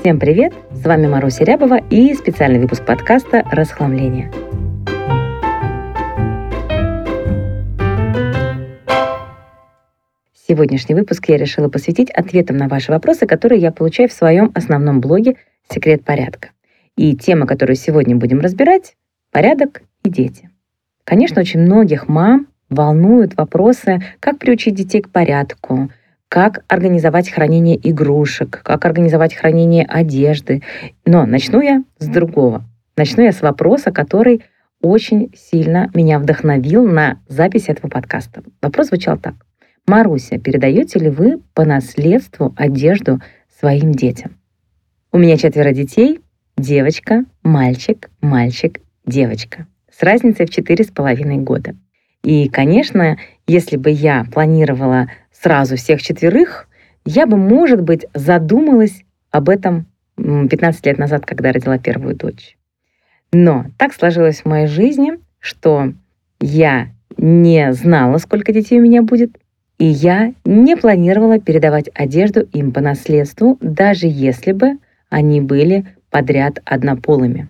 Всем привет! С вами Маруся Рябова и специальный выпуск подкаста «Расхламление». Сегодняшний выпуск я решила посвятить ответам на ваши вопросы, которые я получаю в своем основном блоге «Секрет порядка». И тема, которую сегодня будем разбирать — порядок и дети. Конечно, очень многих мам волнуют вопросы, как приучить детей к порядку, как организовать хранение игрушек, как организовать хранение одежды. Но начну я с другого. Начну я с вопроса, который очень сильно меня вдохновил на запись этого подкаста. Вопрос звучал так. Маруся, передаете ли вы по наследству одежду своим детям? У меня четверо детей, девочка, мальчик, мальчик, девочка. С разницей в четыре с половиной года. И, конечно, если бы я планировала сразу всех четверых, я бы, может быть, задумалась об этом 15 лет назад, когда родила первую дочь. Но так сложилось в моей жизни, что я не знала, сколько детей у меня будет, и я не планировала передавать одежду им по наследству, даже если бы они были подряд однополыми.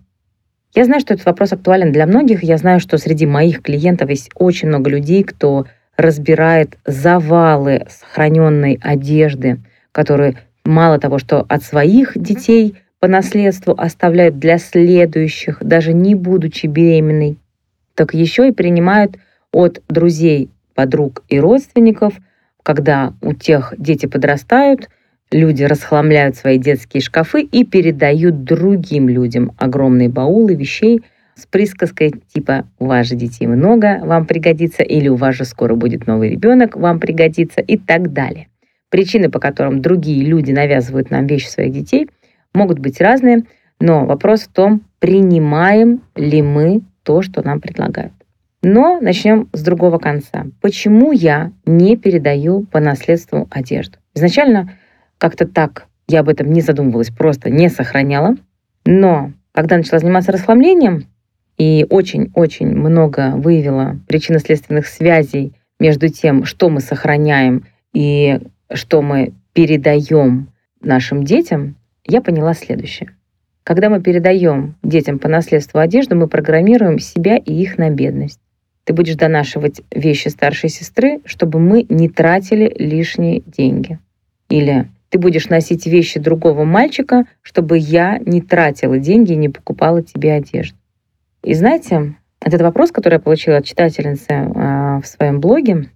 Я знаю, что этот вопрос актуален для многих. Я знаю, что среди моих клиентов есть очень много людей, кто разбирает завалы сохраненной одежды, которые мало того, что от своих детей по наследству оставляют для следующих, даже не будучи беременной, так еще и принимают от друзей, подруг и родственников, когда у тех дети подрастают, люди расхламляют свои детские шкафы и передают другим людям огромные баулы вещей, с присказкой типа «У вас же детей много, вам пригодится» или «У вас же скоро будет новый ребенок, вам пригодится» и так далее. Причины, по которым другие люди навязывают нам вещи своих детей, могут быть разные, но вопрос в том, принимаем ли мы то, что нам предлагают. Но начнем с другого конца. Почему я не передаю по наследству одежду? Изначально как-то так я об этом не задумывалась, просто не сохраняла. Но когда начала заниматься расхламлением, и очень-очень много выявила причинно-следственных связей между тем, что мы сохраняем и что мы передаем нашим детям, я поняла следующее. Когда мы передаем детям по наследству одежду, мы программируем себя и их на бедность. Ты будешь донашивать вещи старшей сестры, чтобы мы не тратили лишние деньги. Или ты будешь носить вещи другого мальчика, чтобы я не тратила деньги и не покупала тебе одежду. И знаете, этот вопрос, который я получила от читательницы э, в своем блоге,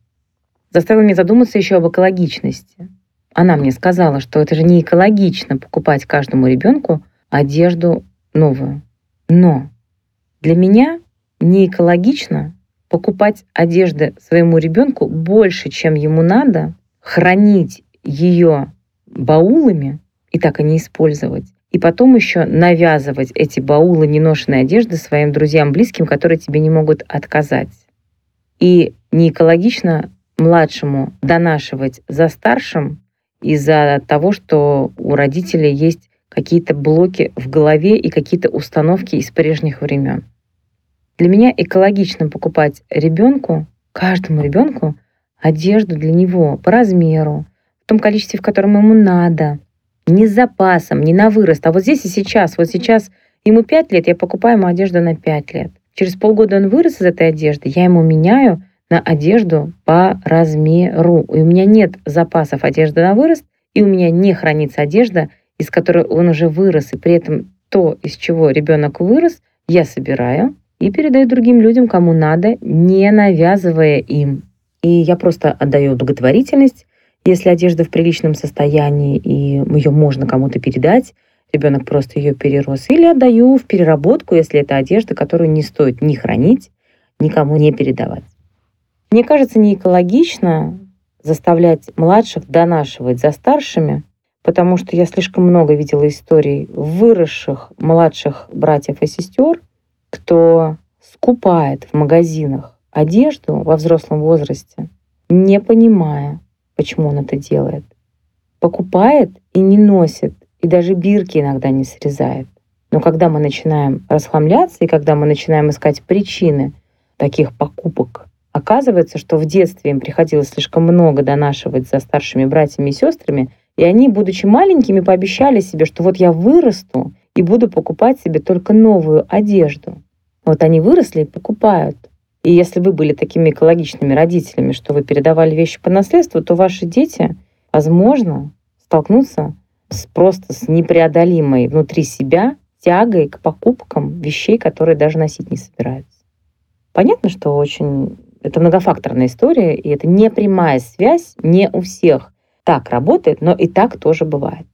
заставил меня задуматься еще об экологичности. Она мне сказала, что это же не экологично покупать каждому ребенку одежду новую. Но для меня не экологично покупать одежды своему ребенку больше, чем ему надо, хранить ее баулами и так и не использовать, и потом еще навязывать эти баулы неношенной одежды своим друзьям, близким, которые тебе не могут отказать. И не экологично младшему донашивать за старшим из-за того, что у родителей есть какие-то блоки в голове и какие-то установки из прежних времен. Для меня экологично покупать ребенку, каждому ребенку, одежду для него по размеру, в том количестве, в котором ему надо, не с запасом, не на вырост, а вот здесь и сейчас. Вот сейчас ему 5 лет, я покупаю ему одежду на 5 лет. Через полгода он вырос из этой одежды, я ему меняю на одежду по размеру. И у меня нет запасов одежды на вырост, и у меня не хранится одежда, из которой он уже вырос. И при этом то, из чего ребенок вырос, я собираю и передаю другим людям, кому надо, не навязывая им. И я просто отдаю благотворительность, если одежда в приличном состоянии, и ее можно кому-то передать, ребенок просто ее перерос, или отдаю в переработку, если это одежда, которую не стоит ни хранить, никому не передавать. Мне кажется, не экологично заставлять младших донашивать за старшими, потому что я слишком много видела историй выросших младших братьев и сестер, кто скупает в магазинах одежду во взрослом возрасте, не понимая, почему он это делает. Покупает и не носит, и даже бирки иногда не срезает. Но когда мы начинаем расхламляться и когда мы начинаем искать причины таких покупок, оказывается, что в детстве им приходилось слишком много донашивать за старшими братьями и сестрами, И они, будучи маленькими, пообещали себе, что вот я вырасту и буду покупать себе только новую одежду. Вот они выросли и покупают. И если вы были такими экологичными родителями, что вы передавали вещи по наследству, то ваши дети, возможно, столкнутся с просто с непреодолимой внутри себя тягой к покупкам вещей, которые даже носить не собираются. Понятно, что очень это многофакторная история, и это не прямая связь, не у всех так работает, но и так тоже бывает.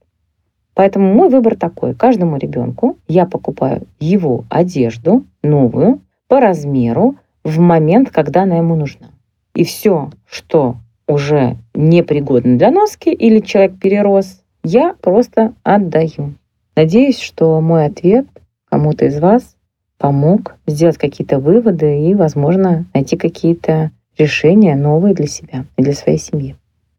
Поэтому мой выбор такой. Каждому ребенку я покупаю его одежду новую по размеру в момент, когда она ему нужна. И все, что уже непригодно для носки или человек перерос, я просто отдаю. Надеюсь, что мой ответ кому-то из вас помог сделать какие-то выводы и, возможно, найти какие-то решения новые для себя и для своей семьи.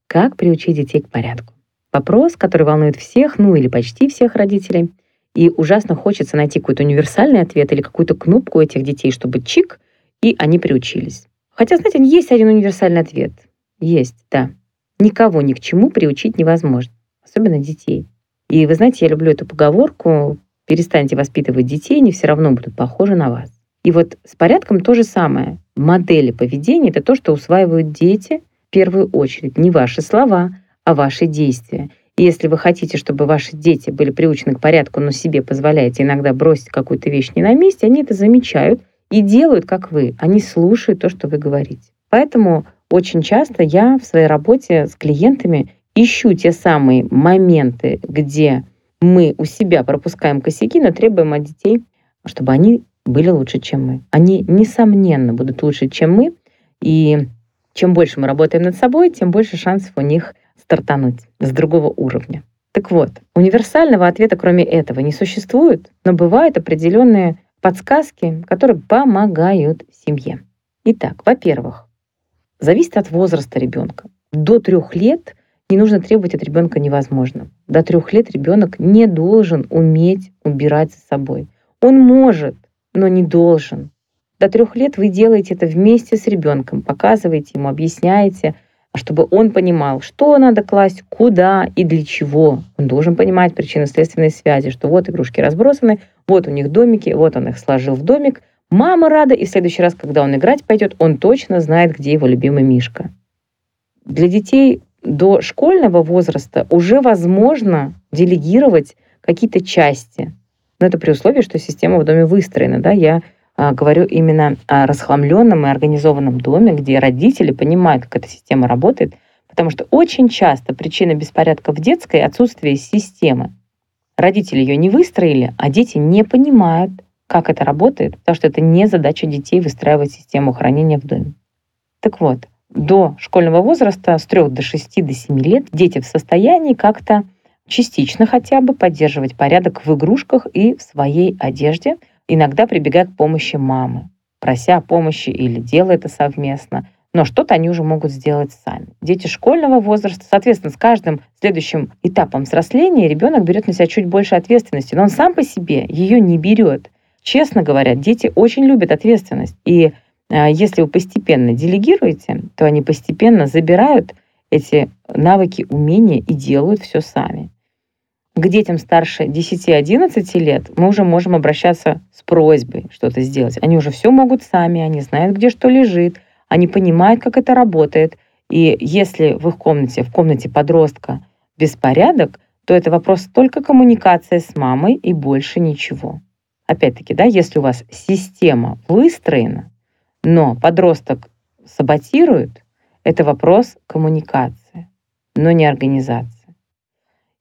Как приучить детей к порядку? Вопрос, который волнует всех, ну или почти всех родителей. И ужасно хочется найти какой-то универсальный ответ или какую-то кнопку этих детей, чтобы чик, и они приучились. Хотя, знаете, есть один универсальный ответ. Есть, да. Никого ни к чему приучить невозможно, особенно детей. И вы знаете, я люблю эту поговорку «перестаньте воспитывать детей, они все равно будут похожи на вас». И вот с порядком то же самое. Модели поведения — это то, что усваивают дети в первую очередь. Не ваши слова, а ваши действия. И если вы хотите, чтобы ваши дети были приучены к порядку, но себе позволяете иногда бросить какую-то вещь не на месте, они это замечают и делают, как вы. Они слушают то, что вы говорите. Поэтому очень часто я в своей работе с клиентами ищу те самые моменты, где мы у себя пропускаем косяки, но требуем от детей, чтобы они были лучше, чем мы. Они, несомненно, будут лучше, чем мы. И чем больше мы работаем над собой, тем больше шансов у них стартануть с другого уровня. Так вот, универсального ответа кроме этого не существует, но бывают определенные подсказки, которые помогают семье. Итак, во-первых, зависит от возраста ребенка. До трех лет не нужно требовать от ребенка невозможно. До трех лет ребенок не должен уметь убирать за собой. Он может, но не должен. До трех лет вы делаете это вместе с ребенком, показываете ему, объясняете, чтобы он понимал, что надо класть, куда и для чего. Он должен понимать причинно-следственные связи, что вот игрушки разбросаны, вот у них домики, вот он их сложил в домик. Мама рада, и в следующий раз, когда он играть пойдет, он точно знает, где его любимый мишка. Для детей до школьного возраста уже возможно делегировать какие-то части. Но это при условии, что система в доме выстроена. Да? Я говорю именно о расхламленном и организованном доме, где родители понимают, как эта система работает, потому что очень часто причина беспорядка в детской — отсутствие системы. Родители ее не выстроили, а дети не понимают, как это работает, потому что это не задача детей выстраивать систему хранения в доме. Так вот, до школьного возраста, с 3 до 6 до 7 лет, дети в состоянии как-то частично хотя бы поддерживать порядок в игрушках и в своей одежде — иногда прибегая к помощи мамы, прося о помощи или делая это совместно. Но что-то они уже могут сделать сами. Дети школьного возраста, соответственно, с каждым следующим этапом взросления ребенок берет на себя чуть больше ответственности, но он сам по себе ее не берет. Честно говоря, дети очень любят ответственность. И э, если вы постепенно делегируете, то они постепенно забирают эти навыки, умения и делают все сами к детям старше 10-11 лет мы уже можем обращаться с просьбой что-то сделать. Они уже все могут сами, они знают, где что лежит, они понимают, как это работает. И если в их комнате, в комнате подростка беспорядок, то это вопрос только коммуникации с мамой и больше ничего. Опять-таки, да, если у вас система выстроена, но подросток саботирует, это вопрос коммуникации, но не организации.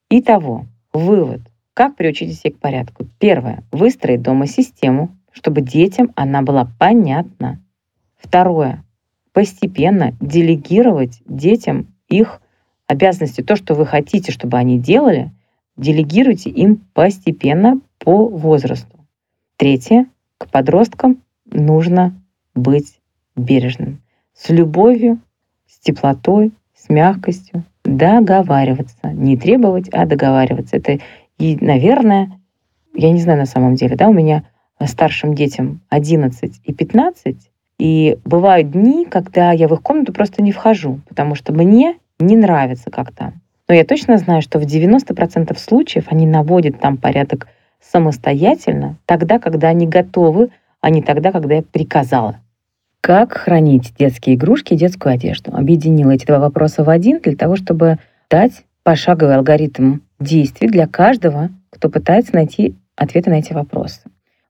Итого, Вывод. Как приучить детей к порядку? Первое. Выстроить дома систему, чтобы детям она была понятна. Второе. Постепенно делегировать детям их обязанности. То, что вы хотите, чтобы они делали, делегируйте им постепенно по возрасту. Третье. К подросткам нужно быть бережным. С любовью, с теплотой, с мягкостью, договариваться. Не требовать, а договариваться. Это, и, наверное, я не знаю на самом деле, да, у меня старшим детям 11 и 15, и бывают дни, когда я в их комнату просто не вхожу, потому что мне не нравится как там. Но я точно знаю, что в 90% случаев они наводят там порядок самостоятельно, тогда, когда они готовы, а не тогда, когда я приказала. Как хранить детские игрушки и детскую одежду? Объединила эти два вопроса в один для того, чтобы дать пошаговый алгоритм действий для каждого, кто пытается найти ответы на эти вопросы.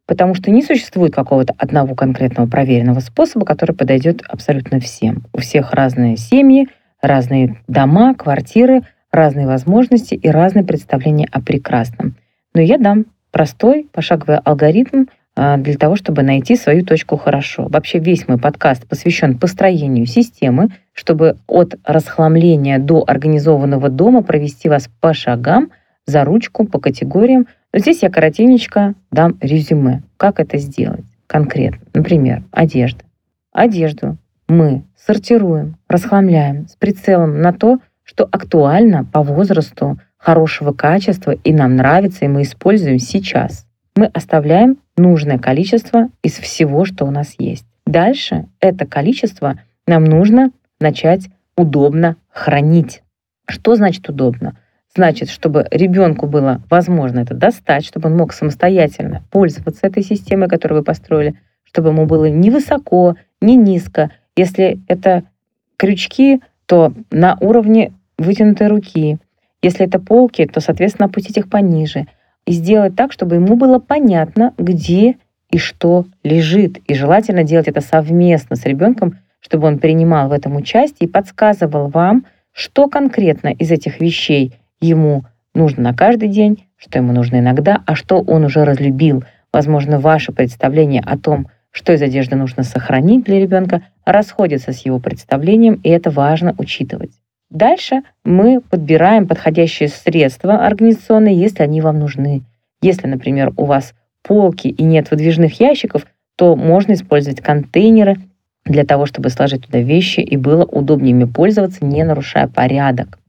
Потому что не существует какого-то одного конкретного проверенного способа, который подойдет абсолютно всем. У всех разные семьи, разные дома, квартиры, разные возможности и разные представления о прекрасном. Но я дам простой пошаговый алгоритм для того, чтобы найти свою точку хорошо. Вообще весь мой подкаст посвящен построению системы, чтобы от расхламления до организованного дома провести вас по шагам, за ручку, по категориям. Но здесь я коротенечко дам резюме, как это сделать конкретно. Например, одежда. Одежду мы сортируем, расхламляем с прицелом на то, что актуально по возрасту, хорошего качества и нам нравится, и мы используем сейчас. Мы оставляем нужное количество из всего, что у нас есть. Дальше это количество нам нужно начать удобно хранить. Что значит удобно? Значит, чтобы ребенку было возможно это достать, чтобы он мог самостоятельно пользоваться этой системой, которую вы построили, чтобы ему было ни высоко, ни низко. Если это крючки, то на уровне вытянутой руки. Если это полки, то, соответственно, опустить их пониже. И сделать так, чтобы ему было понятно, где и что лежит. И желательно делать это совместно с ребенком, чтобы он принимал в этом участие и подсказывал вам, что конкретно из этих вещей ему нужно на каждый день, что ему нужно иногда, а что он уже разлюбил. Возможно, ваше представление о том, что из одежды нужно сохранить для ребенка, расходится с его представлением, и это важно учитывать. Дальше мы подбираем подходящие средства организационные, если они вам нужны. Если, например, у вас полки и нет выдвижных ящиков, то можно использовать контейнеры для того, чтобы сложить туда вещи и было удобнее ими пользоваться, не нарушая порядок.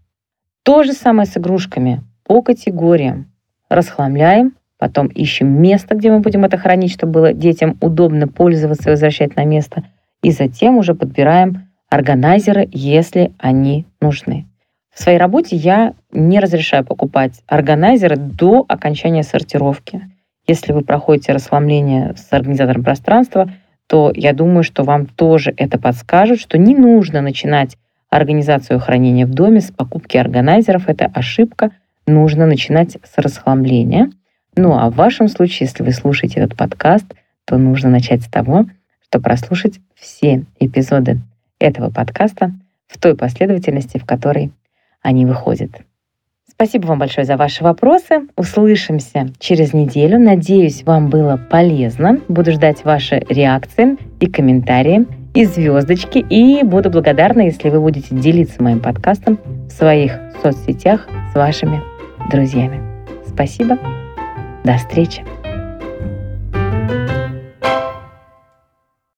То же самое с игрушками. По категориям. Расхламляем, потом ищем место, где мы будем это хранить, чтобы было детям удобно пользоваться и возвращать на место. И затем уже подбираем органайзеры, если они нужны. В своей работе я не разрешаю покупать органайзеры до окончания сортировки. Если вы проходите расхламление с организатором пространства, то я думаю, что вам тоже это подскажут, что не нужно начинать организацию хранения в доме с покупки органайзеров. Это ошибка. Нужно начинать с расхламления. Ну а в вашем случае, если вы слушаете этот подкаст, то нужно начать с того, что прослушать все эпизоды этого подкаста в той последовательности, в которой они выходят. Спасибо вам большое за ваши вопросы. Услышимся через неделю. Надеюсь, вам было полезно. Буду ждать ваши реакции и комментарии, и звездочки. И буду благодарна, если вы будете делиться моим подкастом в своих соцсетях с вашими друзьями. Спасибо. До встречи.